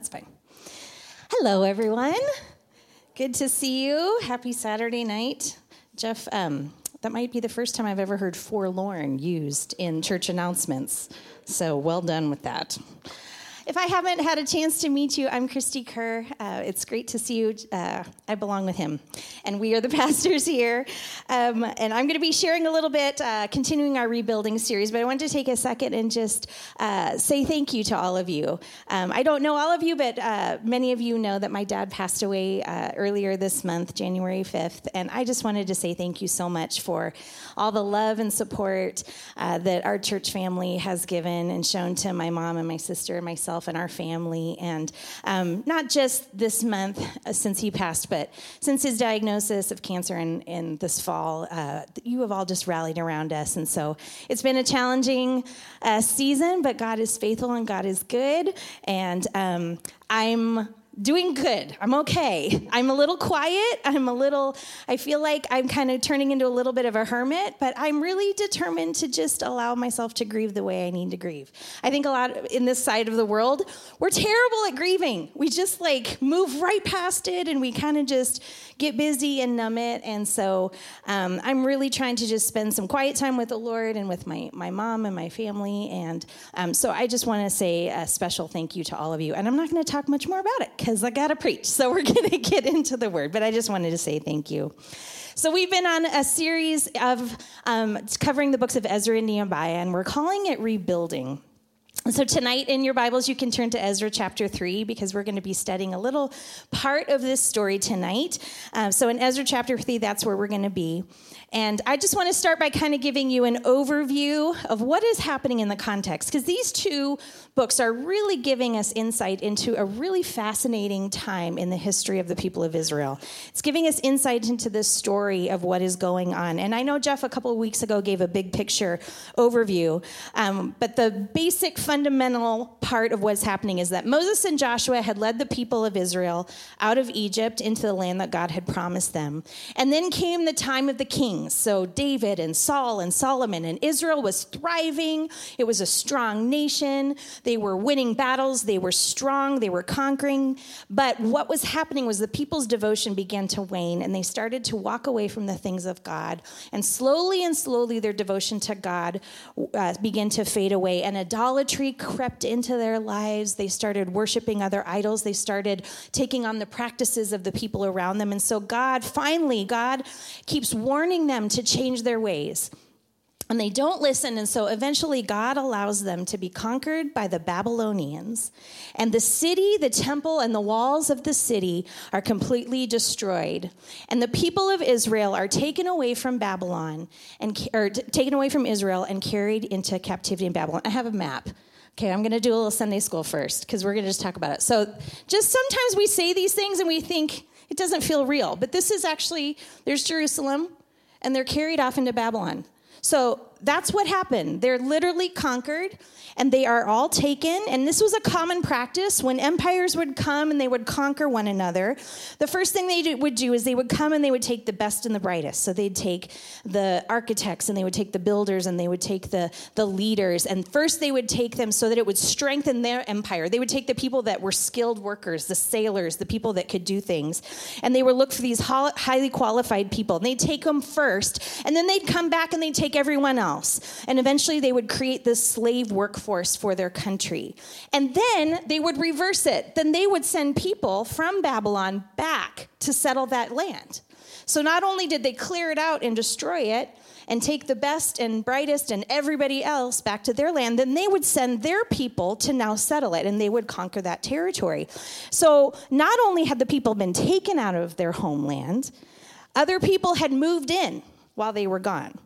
That's fine. Hello, everyone. Good to see you. Happy Saturday night. Jeff, um, that might be the first time I've ever heard forlorn used in church announcements. So well done with that. If I haven't had a chance to meet you, I'm Christy Kerr. Uh, it's great to see you. Uh, I belong with him, and we are the pastors here. Um, and I'm going to be sharing a little bit, uh, continuing our rebuilding series. But I wanted to take a second and just uh, say thank you to all of you. Um, I don't know all of you, but uh, many of you know that my dad passed away uh, earlier this month, January 5th, and I just wanted to say thank you so much for all the love and support that our church family has given and shown to my mom and my sister and myself myself and our family. And um, not just this month uh, since he passed, but since his diagnosis of cancer in, in this fall, uh, you have all just rallied around us. And so it's been a challenging uh, season, but God is faithful and God is good. And um, I'm doing good. I'm okay. I'm a little quiet. I'm a little, I feel like I'm kind of turning into a little bit of a hermit, but I'm really determined to just allow myself to grieve the way I need to grieve. I think a lot in this side of the world, we're terrible at grieving. We just like move right past it and we kind of just get busy and numb it. And so um, I'm really trying to just spend some quiet time with the Lord and with my, my mom and my family. And um, so I just want to say a special thank you to all of you. And I'm not going to talk much more about it because I got to preach. So we're going to get into the word, but I just wanted to say thank you. So we've been on a series of um, covering the books of Ezra and Nehemiah, and we're calling it Rebuilding. So, tonight in your Bibles, you can turn to Ezra chapter 3 because we're going to be studying a little part of this story tonight. Uh, so, in Ezra chapter 3, that's where we're going to be. And I just want to start by kind of giving you an overview of what is happening in the context, because these two books are really giving us insight into a really fascinating time in the history of the people of Israel. It's giving us insight into the story of what is going on. And I know Jeff a couple of weeks ago gave a big picture overview, um, but the basic fundamental part of what's happening is that Moses and Joshua had led the people of Israel out of Egypt into the land that God had promised them. And then came the time of the kings. So David and Saul and Solomon and Israel was thriving. It was a strong nation. They were winning battles. They were strong. They were conquering. But what was happening was the people's devotion began to wane and they started to walk away from the things of God. And slowly and slowly their devotion to God uh, began to fade away and idolatry crept into their lives. They started worshiping other idols. They started taking on the practices of the people around them. And so God finally God keeps warning them to change their ways. And they don't listen, and so eventually God allows them to be conquered by the Babylonians. And the city, the temple, and the walls of the city are completely destroyed. And the people of Israel are taken away from Babylon, and or taken away from Israel and carried into captivity in Babylon. I have a map. Okay, I'm going to do a little Sunday school first because we're going to just talk about it. So, just sometimes we say these things and we think it doesn't feel real, but this is actually there's Jerusalem, and they're carried off into Babylon. So that's what happened. They're literally conquered and they are all taken. And this was a common practice when empires would come and they would conquer one another. The first thing they would do is they would come and they would take the best and the brightest. So they'd take the architects and they would take the builders and they would take the, the leaders. And first they would take them so that it would strengthen their empire. They would take the people that were skilled workers, the sailors, the people that could do things. And they would look for these highly qualified people. And they'd take them first. And then they'd come back and they'd take everyone else else. And eventually they would create this slave workforce for their country. And then they would reverse it. Then they would send people from Babylon back to settle that land. So not only did they clear it out and destroy it, and take the best and brightest and everybody else back to their land, then they would send their people to now settle it and they would conquer that territory. So not only had the people been taken out of their homeland, other people had moved in while they were gone.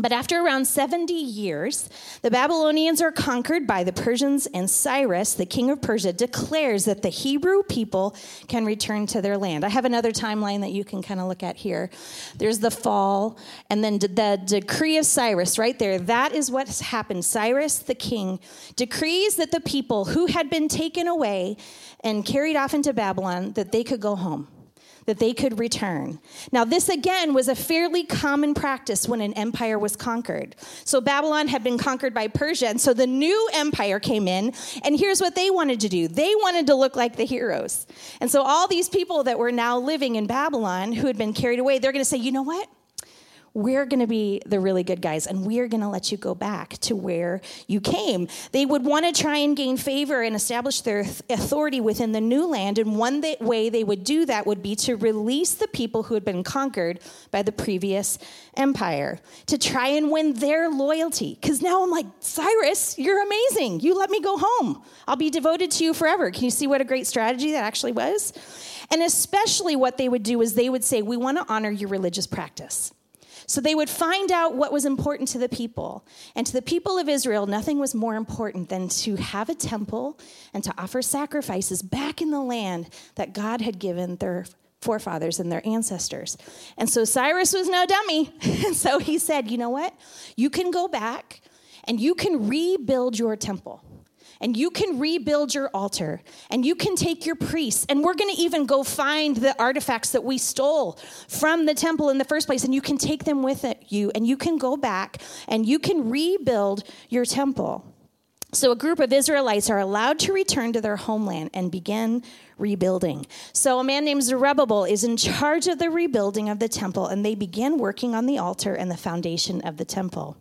But after around 70 years, the Babylonians are conquered by the Persians, and Cyrus, the king of Persia, declares that the Hebrew people can return to their land. I have another timeline that you can kind of look at here. There's the fall, and then the decree of Cyrus right there. That is what has happened. Cyrus, the king, decrees that the people who had been taken away and carried off into Babylon, that they could go home that they could return. Now, this again was a fairly common practice when an empire was conquered. So, Babylon had been conquered by Persia, and so the new empire came in, and here's what they wanted to do they wanted to look like the heroes. And so, all these people that were now living in Babylon who had been carried away, they're going to say, you know what? We're going to be the really good guys and we're going to let you go back to where you came. They would want to try and gain favor and establish their authority within the new land. And one way they would do that would be to release the people who had been conquered by the previous empire, to try and win their loyalty. Because now I'm like, Cyrus, you're amazing. You let me go home. I'll be devoted to you forever. Can you see what a great strategy that actually was? And especially what they would do is they would say, We want to honor your religious practice. So they would find out what was important to the people. And to the people of Israel, nothing was more important than to have a temple and to offer sacrifices back in the land that God had given their forefathers and their ancestors. And so Cyrus was no dummy. And so he said, You know what? You can go back and you can rebuild your temple and you can rebuild your altar and you can take your priests and we're going to even go find the artifacts that we stole from the temple in the first place and you can take them with you and you can go back and you can rebuild your temple so, a group of Israelites are allowed to return to their homeland and begin rebuilding. So, a man named Zerubbabel is in charge of the rebuilding of the temple, and they begin working on the altar and the foundation of the temple.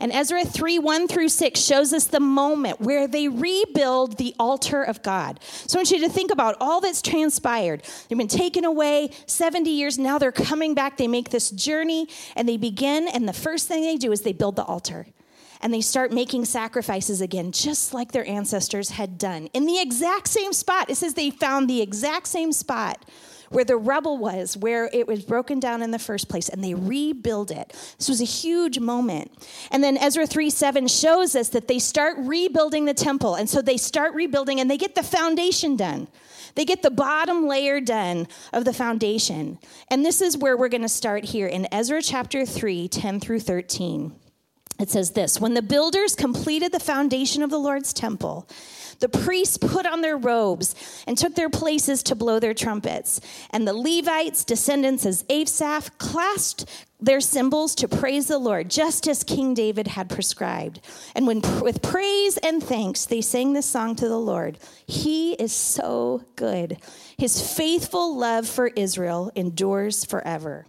And Ezra 3 1 through 6 shows us the moment where they rebuild the altar of God. So, I want you to think about all that's transpired. They've been taken away 70 years. Now they're coming back. They make this journey, and they begin, and the first thing they do is they build the altar and they start making sacrifices again, just like their ancestors had done in the exact same spot. It says they found the exact same spot where the rubble was, where it was broken down in the first place, and they rebuild it. This was a huge moment. And then Ezra 3 7 shows us that they start rebuilding the temple. And so they start rebuilding and they get the foundation done. They get the bottom layer done of the foundation. And this is where we're going to start here in Ezra chapter 3 10 through 13. It says this When the builders completed the foundation of the Lord's temple, the priests put on their robes and took their places to blow their trumpets. And the Levites, descendants of Asaph, clasped their cymbals to praise the Lord, just as King David had prescribed. And when, with praise and thanks, they sang this song to the Lord He is so good. His faithful love for Israel endures forever.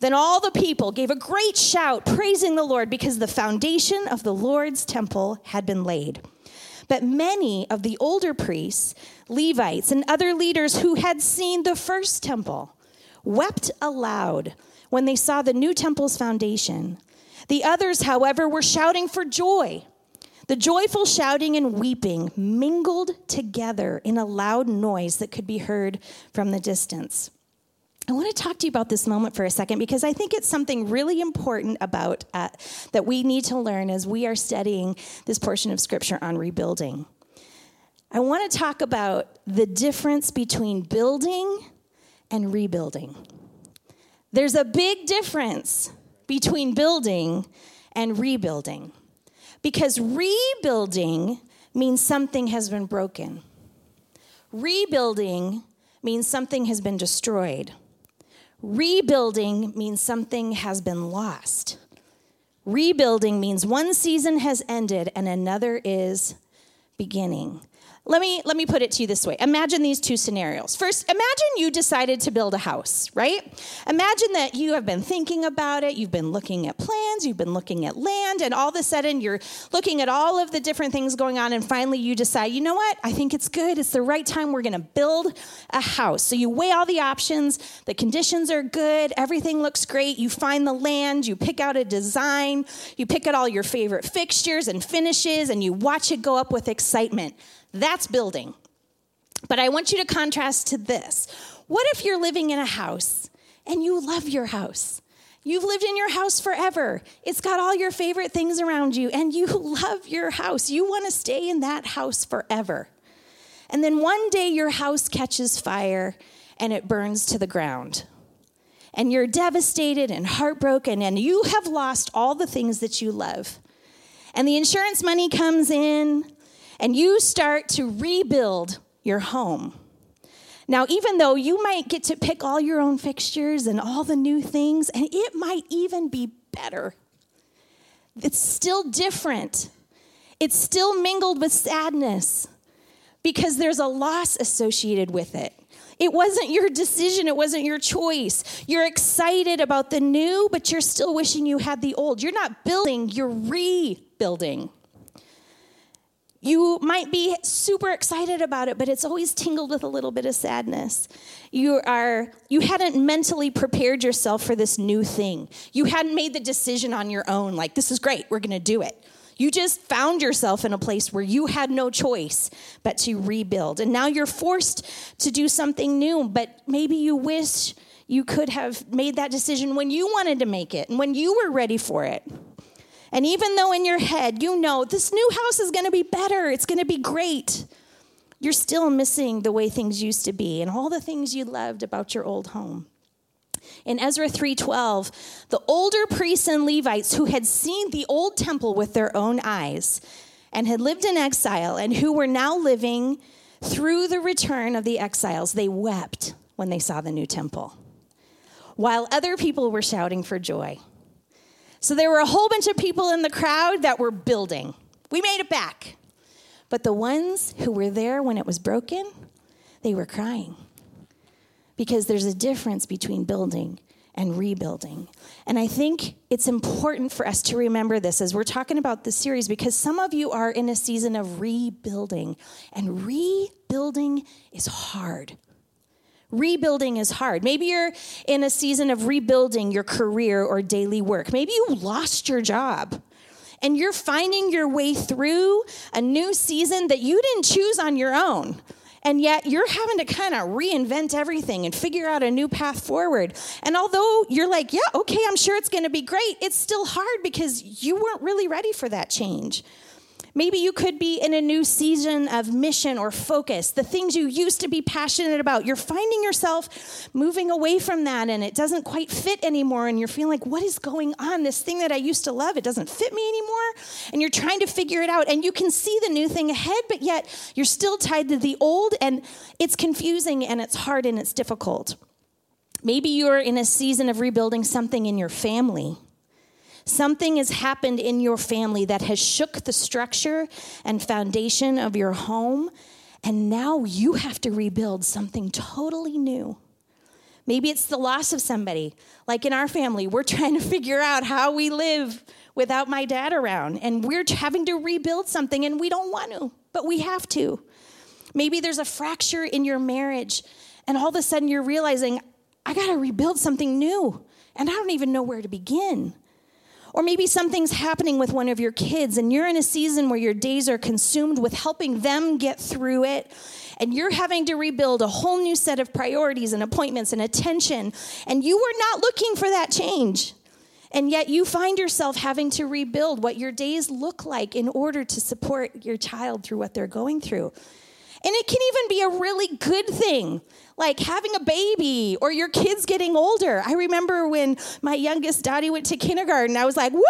Then all the people gave a great shout, praising the Lord, because the foundation of the Lord's temple had been laid. But many of the older priests, Levites, and other leaders who had seen the first temple wept aloud when they saw the new temple's foundation. The others, however, were shouting for joy. The joyful shouting and weeping mingled together in a loud noise that could be heard from the distance. I want to talk to you about this moment for a second because I think it's something really important about uh, that we need to learn as we are studying this portion of scripture on rebuilding. I want to talk about the difference between building and rebuilding. There's a big difference between building and rebuilding because rebuilding means something has been broken. Rebuilding means something has been destroyed. Rebuilding means something has been lost. Rebuilding means one season has ended and another is beginning. Let me, let me put it to you this way. Imagine these two scenarios. First, imagine you decided to build a house, right? Imagine that you have been thinking about it, you've been looking at plans, you've been looking at land, and all of a sudden you're looking at all of the different things going on, and finally you decide, you know what? I think it's good. It's the right time. We're going to build a house. So you weigh all the options, the conditions are good, everything looks great. You find the land, you pick out a design, you pick out all your favorite fixtures and finishes, and you watch it go up with excitement. That's building. But I want you to contrast to this. What if you're living in a house and you love your house? You've lived in your house forever. It's got all your favorite things around you, and you love your house. You want to stay in that house forever. And then one day your house catches fire and it burns to the ground. And you're devastated and heartbroken, and you have lost all the things that you love. And the insurance money comes in, and you start to rebuild your home. Now, even though you might get to pick all your own fixtures and all the new things, and it might even be better, it's still different. It's still mingled with sadness because there's a loss associated with it. It wasn't your decision, it wasn't your choice. You're excited about the new, but you're still wishing you had the old. You're not building, you're rebuilding. You might be super excited about it, but it's always tingled with a little bit of sadness. You are you hadn't mentally prepared yourself for this new thing. You hadn't made the decision on your own like this is great, we're going to do it. You just found yourself in a place where you had no choice but to rebuild. And now you're forced to do something new, but maybe you wish you could have made that decision when you wanted to make it and when you were ready for it. And even though in your head you know this new house is going to be better, it's going to be great, you're still missing the way things used to be and all the things you loved about your old home. In Ezra 3:12, the older priests and Levites who had seen the old temple with their own eyes and had lived in exile and who were now living through the return of the exiles, they wept when they saw the new temple. While other people were shouting for joy. So there were a whole bunch of people in the crowd that were building. We made it back. But the ones who were there when it was broken, they were crying. Because there's a difference between building and rebuilding. And I think it's important for us to remember this as we're talking about this series because some of you are in a season of rebuilding, and rebuilding is hard. Rebuilding is hard. Maybe you're in a season of rebuilding your career or daily work. Maybe you lost your job and you're finding your way through a new season that you didn't choose on your own. And yet you're having to kind of reinvent everything and figure out a new path forward. And although you're like, yeah, okay, I'm sure it's going to be great, it's still hard because you weren't really ready for that change. Maybe you could be in a new season of mission or focus, the things you used to be passionate about. You're finding yourself moving away from that and it doesn't quite fit anymore. And you're feeling like, what is going on? This thing that I used to love, it doesn't fit me anymore. And you're trying to figure it out. And you can see the new thing ahead, but yet you're still tied to the old. And it's confusing and it's hard and it's difficult. Maybe you're in a season of rebuilding something in your family. Something has happened in your family that has shook the structure and foundation of your home, and now you have to rebuild something totally new. Maybe it's the loss of somebody. Like in our family, we're trying to figure out how we live without my dad around, and we're having to rebuild something, and we don't want to, but we have to. Maybe there's a fracture in your marriage, and all of a sudden you're realizing, I got to rebuild something new, and I don't even know where to begin. Or maybe something's happening with one of your kids and you're in a season where your days are consumed with helping them get through it. And you're having to rebuild a whole new set of priorities and appointments and attention. And you were not looking for that change. And yet you find yourself having to rebuild what your days look like in order to support your child through what they're going through. And it can even be a really good thing, like having a baby or your kids getting older. I remember when my youngest Dottie went to kindergarten, I was like, woohoo,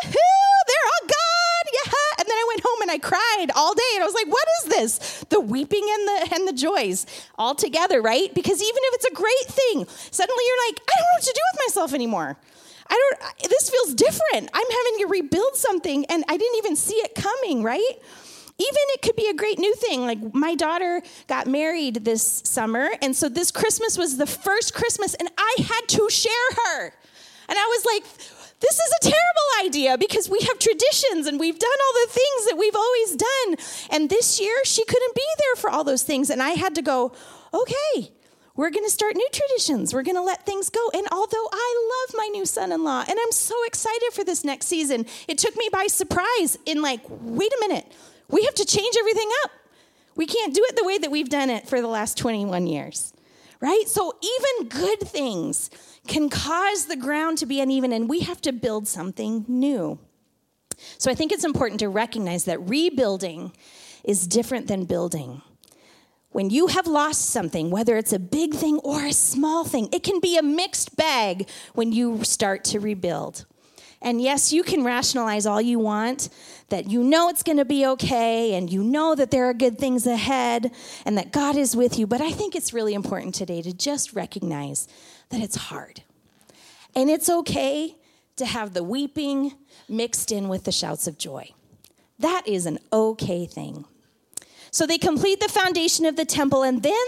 they're all gone, yeah. And then I went home and I cried all day, and I was like, what is this? The weeping and the and the joys all together, right? Because even if it's a great thing, suddenly you're like, I don't know what to do with myself anymore. I don't, this feels different. I'm having to rebuild something, and I didn't even see it coming, right? Even it could be a great new thing. Like my daughter got married this summer, and so this Christmas was the first Christmas, and I had to share her. And I was like, this is a terrible idea because we have traditions and we've done all the things that we've always done. And this year, she couldn't be there for all those things. And I had to go, okay, we're going to start new traditions. We're going to let things go. And although I love my new son in law and I'm so excited for this next season, it took me by surprise in like, wait a minute, we have to change everything up. We can't do it the way that we've done it for the last 21 years, right? So even good things can cause the ground to be uneven, and we have to build something new. So I think it's important to recognize that rebuilding is different than building. When you have lost something, whether it's a big thing or a small thing, it can be a mixed bag when you start to rebuild. And yes, you can rationalize all you want that you know it's going to be okay and you know that there are good things ahead and that God is with you. But I think it's really important today to just recognize that it's hard. And it's okay to have the weeping mixed in with the shouts of joy. That is an okay thing. So they complete the foundation of the temple and then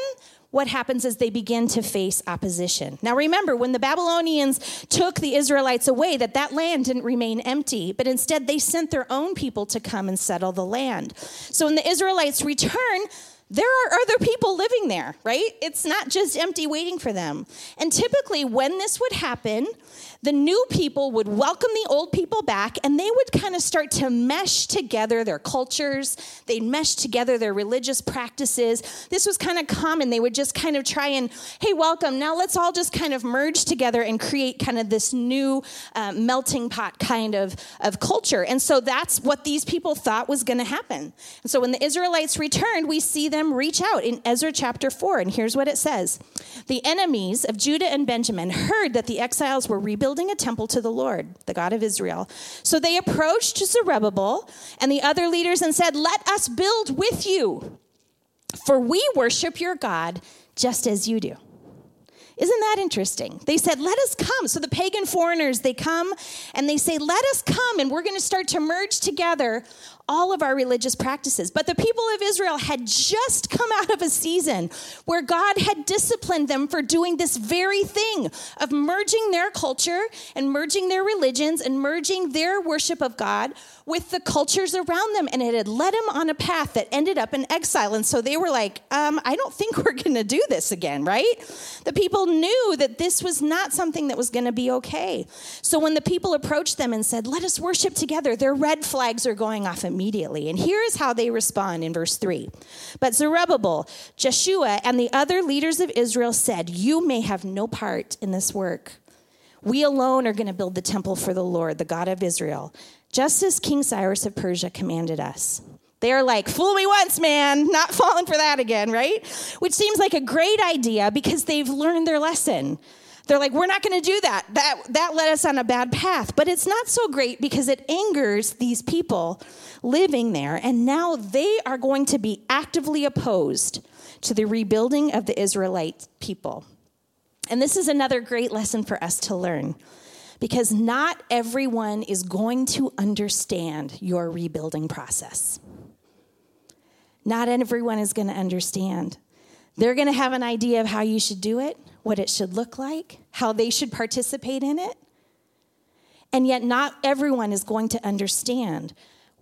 what happens is they begin to face opposition. Now remember, when the Babylonians took the Israelites away, that that land didn't remain empty, but instead they sent their own people to come and settle the land. So when the Israelites return, there are other people living there, right? It's not just empty waiting for them. And typically, when this would happen, the new people would welcome the old people back and they would kind of start to mesh together their cultures. They'd mesh together their religious practices. This was kind of common. They would just kind of try and, hey, welcome. Now let's all just kind of merge together and create kind of this new uh, melting pot kind of, of culture. And so that's what these people thought was going to happen. And so when the Israelites returned, we see them reach out in Ezra chapter 4. And here's what it says The enemies of Judah and Benjamin heard that the exiles were rebuilding building a temple to the Lord, the God of Israel. So they approached Zerubbabel and the other leaders and said, Let us build with you, for we worship your God just as you do. Isn't that interesting? They said, Let us come. So the pagan foreigners, they come and they say, Let us come, and we're going to start to merge together all of our religious practices. But the people of Israel had just come out of a season where God had disciplined them for doing this very thing of merging their culture and merging their religions and merging their worship of God with the cultures around them. And it had led them on a path that ended up in exile. And so they were like, um, I don't think we're going to do this again, right? The people knew that this was not something that was going to be okay. So when the people approached them and said, Let us worship together, their red flags are going off. And here's how they respond in verse 3. But Zerubbabel, Jeshua, and the other leaders of Israel said, You may have no part in this work. We alone are going to build the temple for the Lord, the God of Israel, just as King Cyrus of Persia commanded us. They're like, fool me once, man, not falling for that again, right? Which seems like a great idea because they've learned their lesson. They're like, we're not going to do that. That that led us on a bad path. But it's not so great because it angers these people living there and now they are going to be actively opposed to the rebuilding of the Israelite people. And this is another great lesson for us to learn because not everyone is going to understand your rebuilding process. Not everyone is going to understand. They're going to have an idea of how you should do it, what it should look like, how they should participate in it. And yet, not everyone is going to understand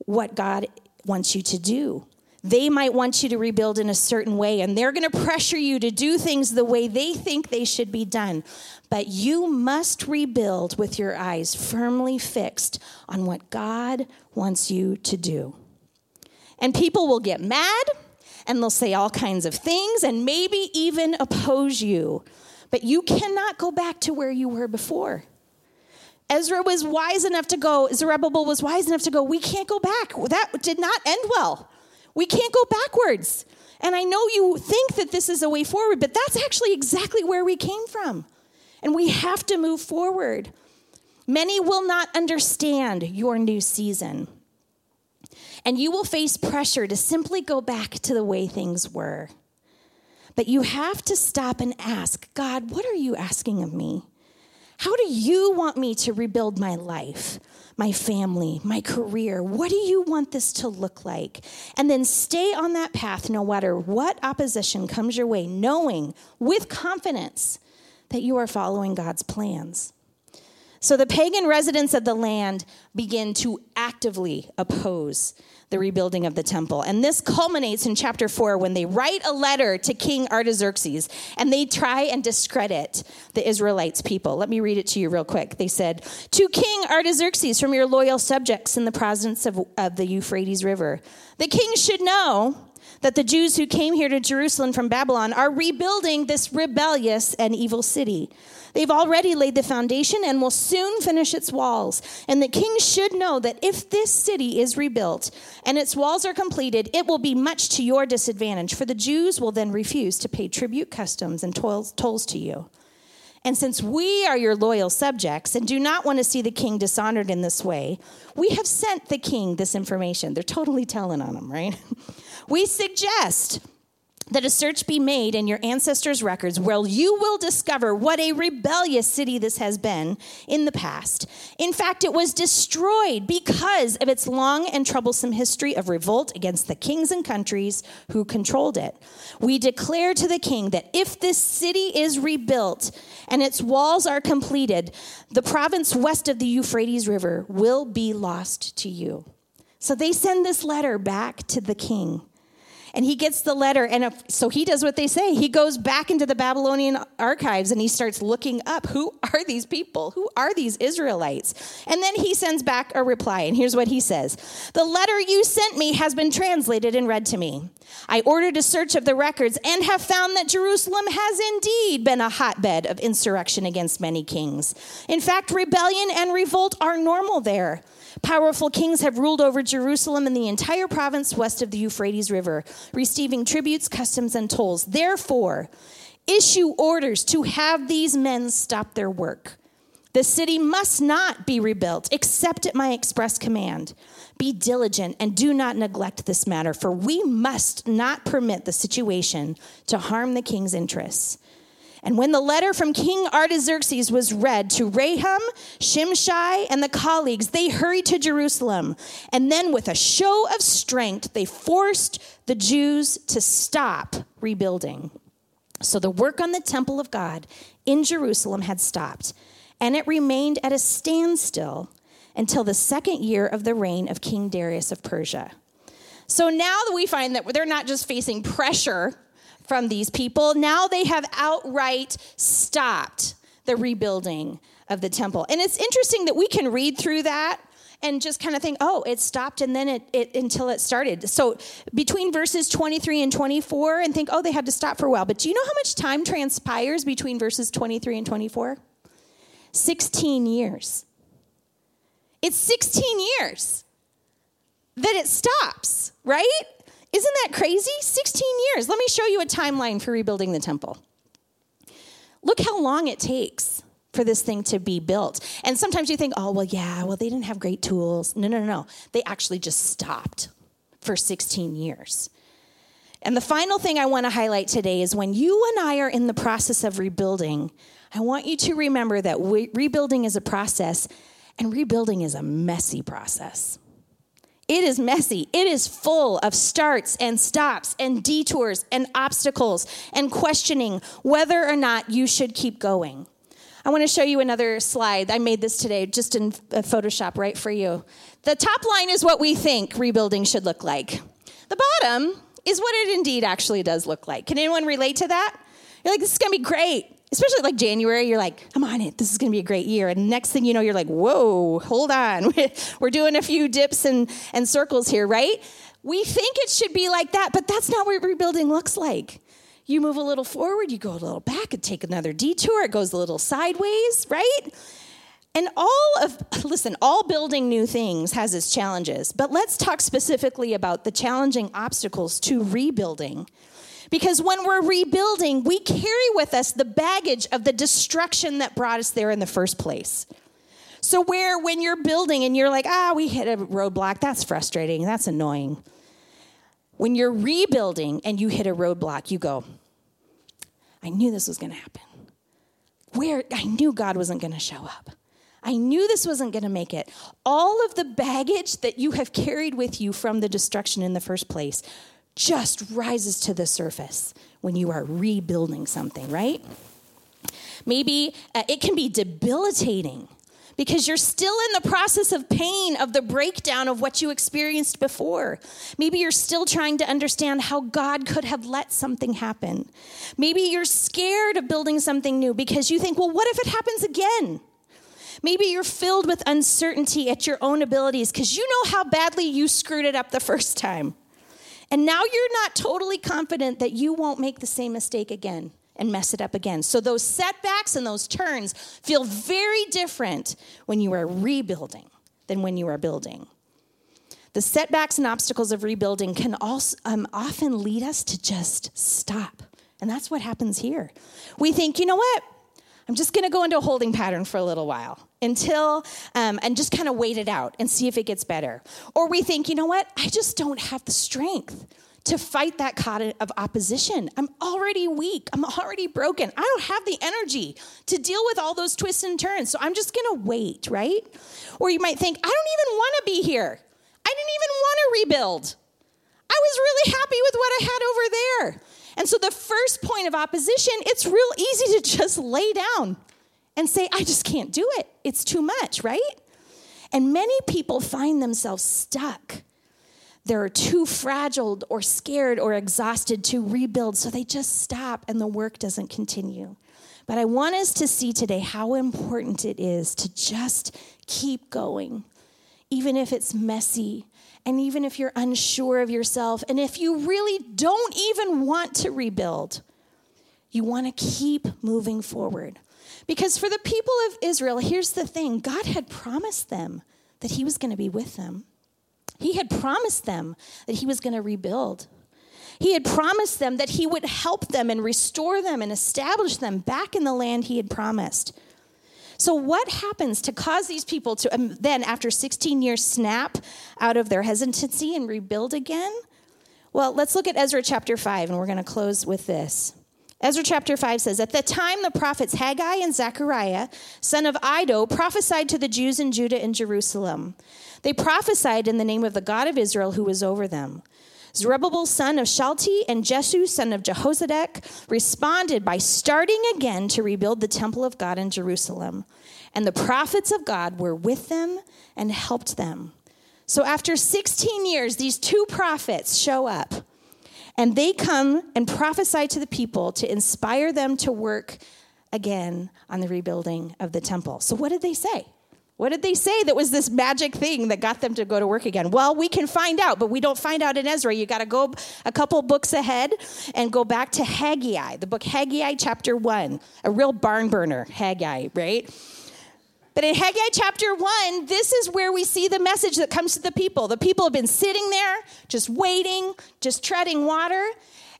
what God wants you to do. They might want you to rebuild in a certain way, and they're going to pressure you to do things the way they think they should be done. But you must rebuild with your eyes firmly fixed on what God wants you to do. And people will get mad and they'll say all kinds of things and maybe even oppose you. But you cannot go back to where you were before. Ezra was wise enough to go, Zerubbabel was wise enough to go, we can't go back. That did not end well. We can't go backwards. And I know you think that this is a way forward, but that's actually exactly where we came from. And we have to move forward. Many will not understand your new season. And you will face pressure to simply go back to the way things were. But you have to stop and ask God, what are you asking of me? How do you want me to rebuild my life? my family, my career. What do you want this to look like? And then stay on that path no matter what opposition comes your way, knowing with confidence that you are following God's plans. So the pagan residents of the land begin to actively oppose the rebuilding of the temple. And this culminates in chapter 4 when they write a letter to King Artaxerxes and they try and discredit the Israelites people. Let me read it to you real quick. They said, To King Artaxerxes from your loyal subjects in the province of, of the Euphrates River, the king should know that the Jews who came here to Jerusalem from Babylon are rebuilding this rebellious and evil city. They've already laid the foundation and will soon finish its walls. And the king should know that if this city is rebuilt and its walls are completed, it will be much to your disadvantage, for the Jews will then refuse to pay tribute, customs, and tolls, to you. And since we are your loyal subjects and do not want to see the king dishonored in this way, we have sent the king this information. They're totally telling on him, right? We suggest that a search be made in your ancestors' records where you will discover what a rebellious city this has been in the past. In fact, it was destroyed because of its long and troublesome history of revolt against the kings and countries who controlled it. We declare to the king that if this city is rebuilt and its walls are completed, the province west of the Euphrates River will be lost to you. So they send this letter back to the king and he gets the letter and if, so he does what they say. He goes back into the babylonian archives and he starts looking up who are these people? Who are these israelites? And then he sends back a reply and here's what he says. The letter you sent me has been translated and read to me. I ordered a search of the records and have found that jerusalem has indeed been a hotbed of insurrection against many kings. In fact rebellion and revolt are normal there Powerful kings have ruled over Jerusalem and the entire province west of the Euphrates River, receiving tributes, customs, and tolls. Therefore, issue orders to have these men stop their work. The city must not be rebuilt except at my express command. Be diligent and do not neglect this matter, for we must not permit the situation to harm the king's interests. And when the letter from King Artaxerxes was read to Rehum, Shimshai, and the colleagues, they hurried to Jerusalem. And then, with a show of strength, they forced the Jews to stop rebuilding. So the work on the temple of God in Jerusalem had stopped, and it remained at a standstill until the second year of the reign of King Darius of Persia. So now that we find that they're not just facing pressure from these people. Now they have outright stopped the rebuilding of the temple. And it's interesting that we can read through that and just kind of think, oh, it stopped and then it, it until it started. So between verses 23 and 24, and think, oh, they had to stop for a while. But do you know how much time transpires between verses 23 and 24? 16 years. It's 16 years that it stops, right? Isn't that crazy? 16 years. Let me show you a timeline for rebuilding the temple. Look how long it takes for this thing to be built. And sometimes you think, oh, well, yeah, well, they didn't have great tools. No, no, no, no. They actually just stopped for 16 years. And the final thing I want to highlight today is when you and I are in the process of rebuilding, I want you to remember that we, rebuilding is a process and rebuilding is a messy process. It is messy. It is full of starts and stops and detours and obstacles and questioning whether or not you should keep going. I want to show you another slide. I made this today just in uh, Photoshop right for you. The top line is what we think rebuilding should look like. The bottom is what it indeed actually does look like. Can anyone relate to that? You're like, this is going to be great especially like January, you're like, I'm on it. This is going to be a great year. And next thing you know, you're like, whoa, hold on. We're doing a few dips and, and circles here, right? We think it should be like that, but that's not what rebuilding looks like. You move a little forward, you go a little back, and take another detour. It goes a little sideways, right? And all of, listen, all building new things has its challenges, but let's talk specifically about the challenging obstacles to rebuilding. Because when we're rebuilding, we carry with us the baggage of the destruction that brought us there in the first place. So, where when you're building and you're like, ah, we hit a roadblock, that's frustrating, that's annoying. When you're rebuilding and you hit a roadblock, you go, I knew this was going to happen. Where I knew God wasn't going to show up. I knew this wasn't going to make it. All of the baggage that you have carried with you from the destruction in the first place just rises to the surface when you are rebuilding something, right? Maybe uh, it can be debilitating because you're still in the process of pain of the breakdown of what you experienced before. Maybe you're still trying to understand how God could have let something happen. Maybe you're scared of building something new because you think, well, what if it happens again? Maybe you're filled with uncertainty at your own abilities because you know how badly you screwed it up the first time. And now you're not totally confident that you won't make the same mistake again and mess it up again. So those setbacks and those turns feel very different when you are rebuilding than when you are building. The setbacks and obstacles of rebuilding can also um, often lead us to just stop. And that's what happens here. We think, you know what? I'm just going to go into a holding pattern for a little while until, um, and just kind of wait it out and see if it gets better. Or we think, you know what? I just don't have the strength to fight that cot of opposition. I'm already weak. I'm already broken. I don't have the energy to deal with all those twists and turns. So I'm just going to wait, right? Or you might think, I don't even want to be here. I didn't even want to rebuild. I was really happy with what I had over there. And so the first point of opposition, it's real easy to just lay down and say, I just can't do it. It's too much, right? And many people find themselves stuck. They're too fragile or scared or exhausted to rebuild, so they just stop and the work doesn't continue. But I want us to see today how important it is to just keep going, even if it's messy, and even if you're unsure of yourself, and if you really don't even want to rebuild, you want to keep moving forward. Because for the people of Israel, here's the thing God had promised them that He was going to be with them. He had promised them that He was going to rebuild. He had promised them that He would help them and restore them and establish them back in the land He had promised. So, what happens to cause these people to um, then, after 16 years, snap out of their hesitancy and rebuild again? Well, let's look at Ezra chapter 5, and we're going to close with this. Ezra chapter 5 says, At the time the prophets Haggai and Zechariah, son of Iddo, prophesied to the Jews in Judah and Jerusalem. They prophesied in the name of the God of Israel who was over them. Zerubbabel, son of Shalti, and Jesu, son of Jehozadak, responded by starting again to rebuild the temple of God in Jerusalem. And the prophets of God were with them and helped them. So after 16 years, these two prophets show up and they come and prophesy to the people to inspire them to work again on the rebuilding of the temple. So, what did they say? What did they say that was this magic thing that got them to go to work again? Well, we can find out, but we don't find out in Ezra. You got to go a couple books ahead and go back to Haggai, the book Haggai, chapter 1, a real barn burner, Haggai, right? But in Haggai chapter 1, this is where we see the message that comes to the people. The people have been sitting there, just waiting, just treading water.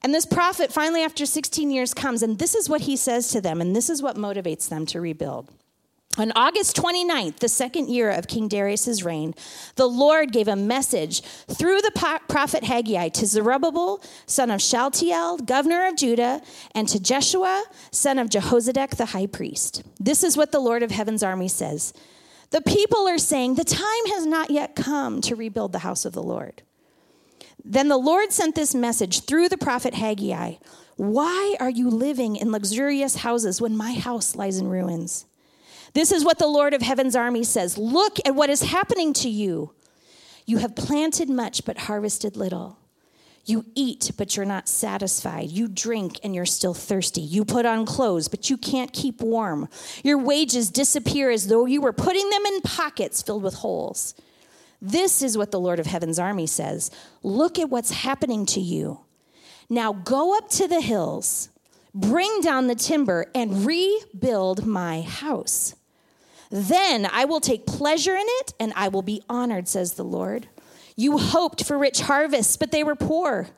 And this prophet finally, after 16 years, comes, and this is what he says to them, and this is what motivates them to rebuild. On August 29th, the second year of King Darius's reign, the Lord gave a message through the prophet Haggai to Zerubbabel, son of Shealtiel, governor of Judah, and to Jeshua, son of Jehozadak, the high priest. This is what the Lord of heaven's army says The people are saying, The time has not yet come to rebuild the house of the Lord. Then the Lord sent this message through the prophet Haggai Why are you living in luxurious houses when my house lies in ruins? This is what the Lord of Heaven's army says Look at what is happening to you. You have planted much, but harvested little. You eat, but you're not satisfied. You drink, and you're still thirsty. You put on clothes, but you can't keep warm. Your wages disappear as though you were putting them in pockets filled with holes. This is what the Lord of Heaven's army says Look at what's happening to you. Now go up to the hills, bring down the timber, and rebuild my house. Then I will take pleasure in it and I will be honored, says the Lord. You hoped for rich harvests, but they were poor.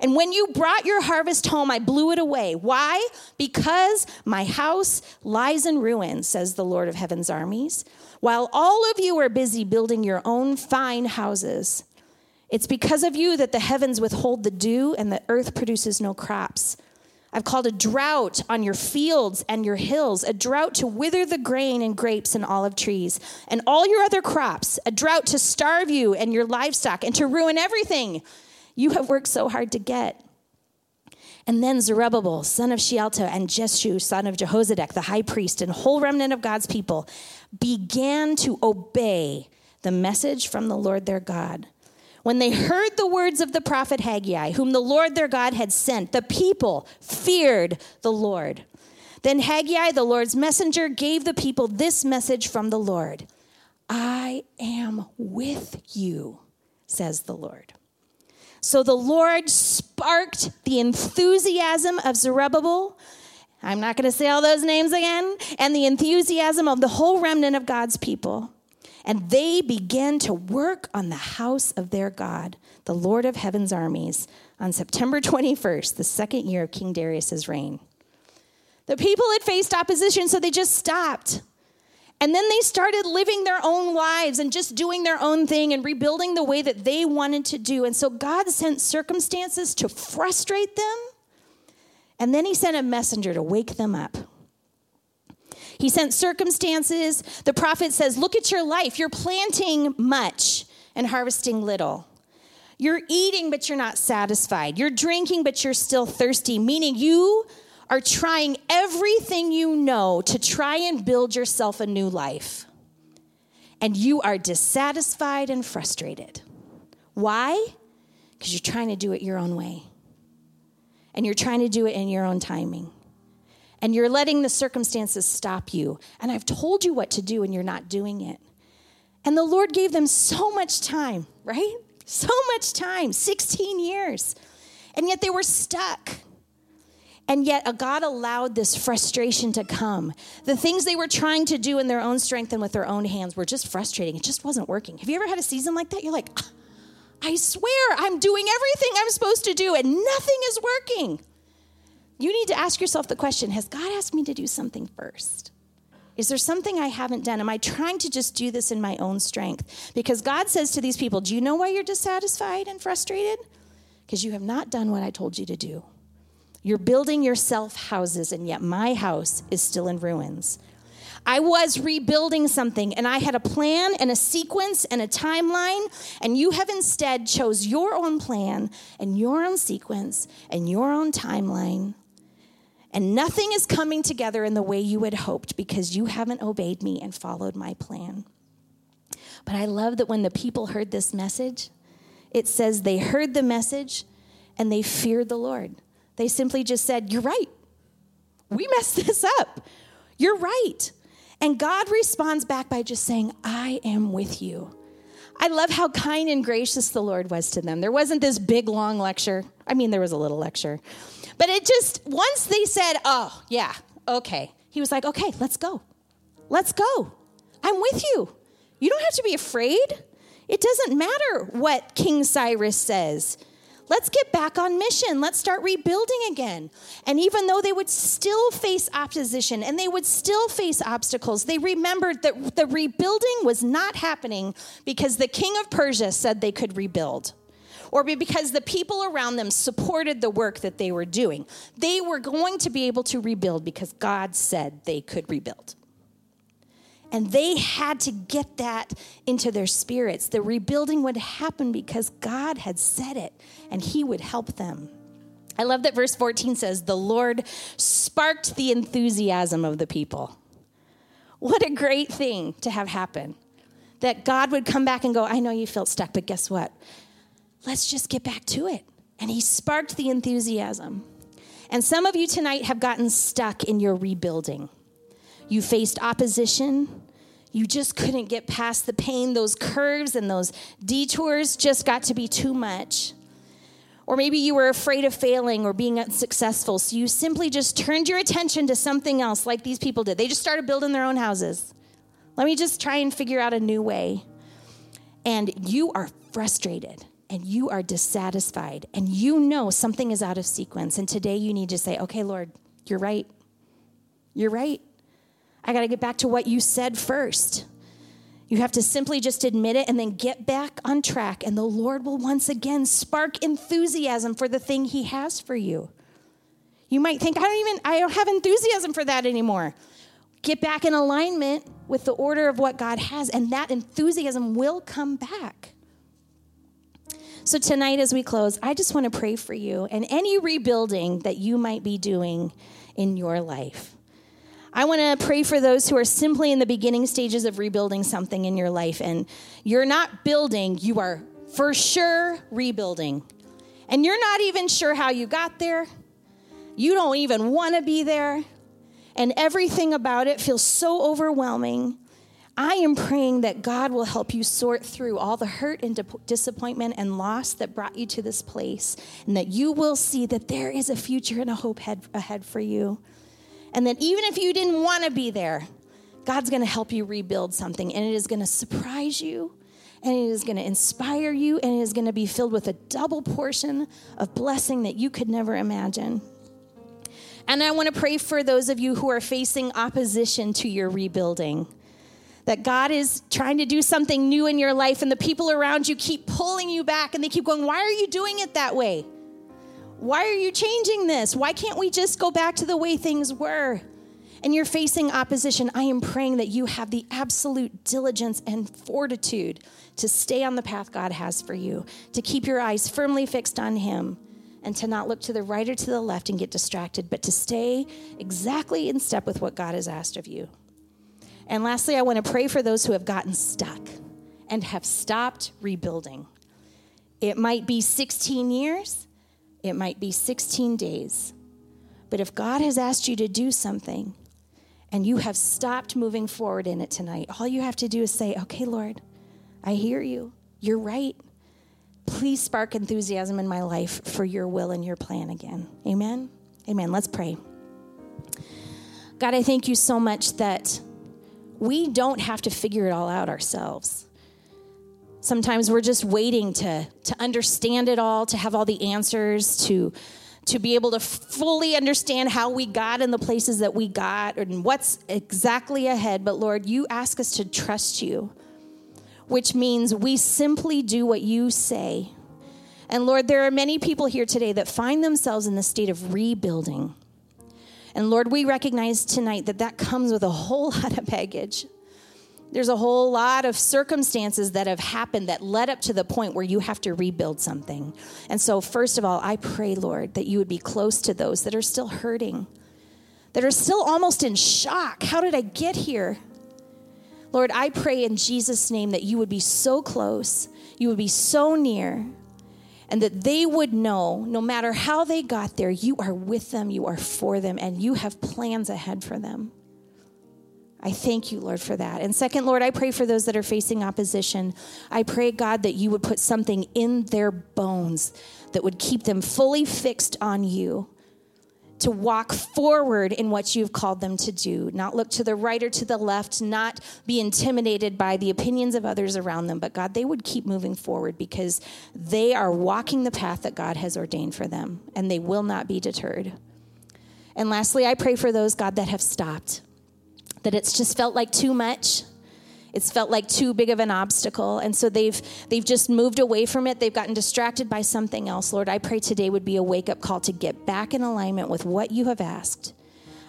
And when you brought your harvest home, I blew it away. Why? Because my house lies in ruins, says the Lord of heaven's armies, while all of you are busy building your own fine houses. It's because of you that the heavens withhold the dew and the earth produces no crops. I've called a drought on your fields and your hills, a drought to wither the grain and grapes and olive trees and all your other crops, a drought to starve you and your livestock and to ruin everything you have worked so hard to get. And then Zerubbabel, son of Shealtiel, and Jeshua, son of Jehozadak, the high priest, and whole remnant of God's people began to obey the message from the Lord their God. When they heard the words of the prophet Haggai, whom the Lord their God had sent, the people feared the Lord. Then Haggai, the Lord's messenger, gave the people this message from the Lord I am with you, says the Lord. So the Lord sparked the enthusiasm of Zerubbabel. I'm not going to say all those names again, and the enthusiasm of the whole remnant of God's people and they began to work on the house of their God, the Lord of heaven's armies, on September 21st, the second year of King Darius's reign. The people had faced opposition, so they just stopped. And then they started living their own lives and just doing their own thing and rebuilding the way that they wanted to do. And so God sent circumstances to frustrate them. And then He sent a messenger to wake them up. He sent circumstances. The prophet says, Look at your life. You're planting much and harvesting little. You're eating, but you're not satisfied. You're drinking, but you're still thirsty, meaning you are trying everything you know to try and build yourself a new life. And you are dissatisfied and frustrated. Why? Because you're trying to do it your own way. And you're trying to do it in your own timing. And you're letting the circumstances stop you. And I've told you what to do, and you're not doing it. And the Lord gave them so much time, right? So much time 16 years. And yet they were stuck. And yet, uh, God allowed this frustration to come. The things they were trying to do in their own strength and with their own hands were just frustrating. It just wasn't working. Have you ever had a season like that? You're like, ah, I swear I'm doing everything I'm supposed to do and nothing is working. You need to ask yourself the question Has God asked me to do something first? Is there something I haven't done? Am I trying to just do this in my own strength? Because God says to these people, Do you know why you're dissatisfied and frustrated? Because you have not done what I told you to do. You're building yourself houses, and yet my house is still in ruins. I was rebuilding something and I had a plan and a sequence and a timeline, and you have instead chose your own plan and your own sequence and your own timeline. And nothing is coming together in the way you had hoped because you haven't obeyed me and followed my plan. But I love that when the people heard this message, it says they heard the message and they feared the Lord. They simply just said, You're right. We messed this up. You're right. And God responds back by just saying, I am with you. I love how kind and gracious the Lord was to them. There wasn't this big, long lecture. I mean, there was a little lecture. But it just, once they said, Oh, yeah, okay, he was like, Okay, let's go. Let's go. I'm with you. You don't have to be afraid. It doesn't matter what King Cyrus says. Let's get back on mission. Let's start rebuilding again. And even though they would still face opposition and they would still face obstacles, they remembered that the rebuilding was not happening because the king of Persia said they could rebuild or because the people around them supported the work that they were doing. They were going to be able to rebuild because God said they could rebuild. And they had to get that into their spirits. The rebuilding would happen because God had said it and He would help them. I love that verse 14 says, The Lord sparked the enthusiasm of the people. What a great thing to have happen. That God would come back and go, I know you felt stuck, but guess what? Let's just get back to it. And He sparked the enthusiasm. And some of you tonight have gotten stuck in your rebuilding. You faced opposition. You just couldn't get past the pain. Those curves and those detours just got to be too much. Or maybe you were afraid of failing or being unsuccessful, so you simply just turned your attention to something else like these people did. They just started building their own houses. Let me just try and figure out a new way. And you are frustrated and you are dissatisfied and you know something is out of sequence. And today you need to say, okay, Lord, you're right. You're right. I got to get back to what you said first. You have to simply just admit it and then get back on track, and the Lord will once again spark enthusiasm for the thing He has for you. You might think, I don't even, I don't have enthusiasm for that anymore. Get back in alignment with the order of what God has, and that enthusiasm will come back. So, tonight, as we close, I just want to pray for you and any rebuilding that you might be doing in your life. I want to pray for those who are simply in the beginning stages of rebuilding something in your life. And you're not building, you are for sure rebuilding. And you're not even sure how you got there. You don't even want to be there. And everything about it feels so overwhelming. I am praying that God will help you sort through all the hurt and disappointment and loss that brought you to this place, and that you will see that there is a future and a hope ahead for you. And that even if you didn't want to be there, God's going to help you rebuild something and it is going to surprise you and it is going to inspire you and it is going to be filled with a double portion of blessing that you could never imagine. And I want to pray for those of you who are facing opposition to your rebuilding. That God is trying to do something new in your life, and the people around you keep pulling you back and they keep going, Why are you doing it that way? Why are you changing this? Why can't we just go back to the way things were? And you're facing opposition. I am praying that you have the absolute diligence and fortitude to stay on the path God has for you, to keep your eyes firmly fixed on Him, and to not look to the right or to the left and get distracted, but to stay exactly in step with what God has asked of you. And lastly, I want to pray for those who have gotten stuck and have stopped rebuilding. It might be 16 years, it might be 16 days. But if God has asked you to do something and you have stopped moving forward in it tonight, all you have to do is say, Okay, Lord, I hear you. You're right. Please spark enthusiasm in my life for your will and your plan again. Amen. Amen. Let's pray. God, I thank you so much that we don't have to figure it all out ourselves. Sometimes we're just waiting to, to understand it all, to have all the answers, to, to be able to fully understand how we got in the places that we got and what's exactly ahead. But Lord, you ask us to trust you, which means we simply do what you say. And Lord, there are many people here today that find themselves in the state of rebuilding. And Lord, we recognize tonight that that comes with a whole lot of baggage. There's a whole lot of circumstances that have happened that led up to the point where you have to rebuild something. And so, first of all, I pray, Lord, that you would be close to those that are still hurting, that are still almost in shock. How did I get here? Lord, I pray in Jesus' name that you would be so close, you would be so near, and that they would know no matter how they got there, you are with them, you are for them, and you have plans ahead for them. I thank you, Lord, for that. And second, Lord, I pray for those that are facing opposition. I pray, God, that you would put something in their bones that would keep them fully fixed on you to walk forward in what you've called them to do, not look to the right or to the left, not be intimidated by the opinions of others around them, but God, they would keep moving forward because they are walking the path that God has ordained for them and they will not be deterred. And lastly, I pray for those, God, that have stopped that it's just felt like too much. It's felt like too big of an obstacle. And so they've they've just moved away from it. They've gotten distracted by something else. Lord, I pray today would be a wake-up call to get back in alignment with what you have asked.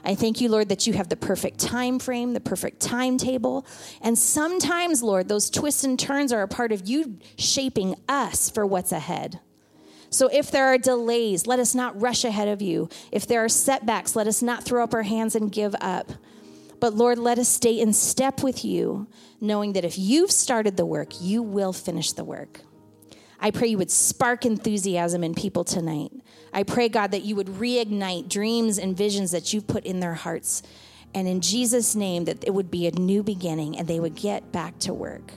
I thank you, Lord, that you have the perfect time frame, the perfect timetable. And sometimes, Lord, those twists and turns are a part of you shaping us for what's ahead. So if there are delays, let us not rush ahead of you. If there are setbacks, let us not throw up our hands and give up. But Lord, let us stay in step with you, knowing that if you've started the work, you will finish the work. I pray you would spark enthusiasm in people tonight. I pray, God, that you would reignite dreams and visions that you've put in their hearts. And in Jesus' name, that it would be a new beginning and they would get back to work.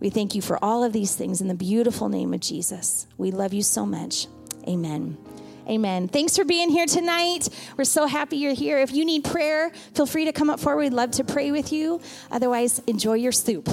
We thank you for all of these things in the beautiful name of Jesus. We love you so much. Amen. Amen. Thanks for being here tonight. We're so happy you're here. If you need prayer, feel free to come up forward. We'd love to pray with you. Otherwise, enjoy your soup.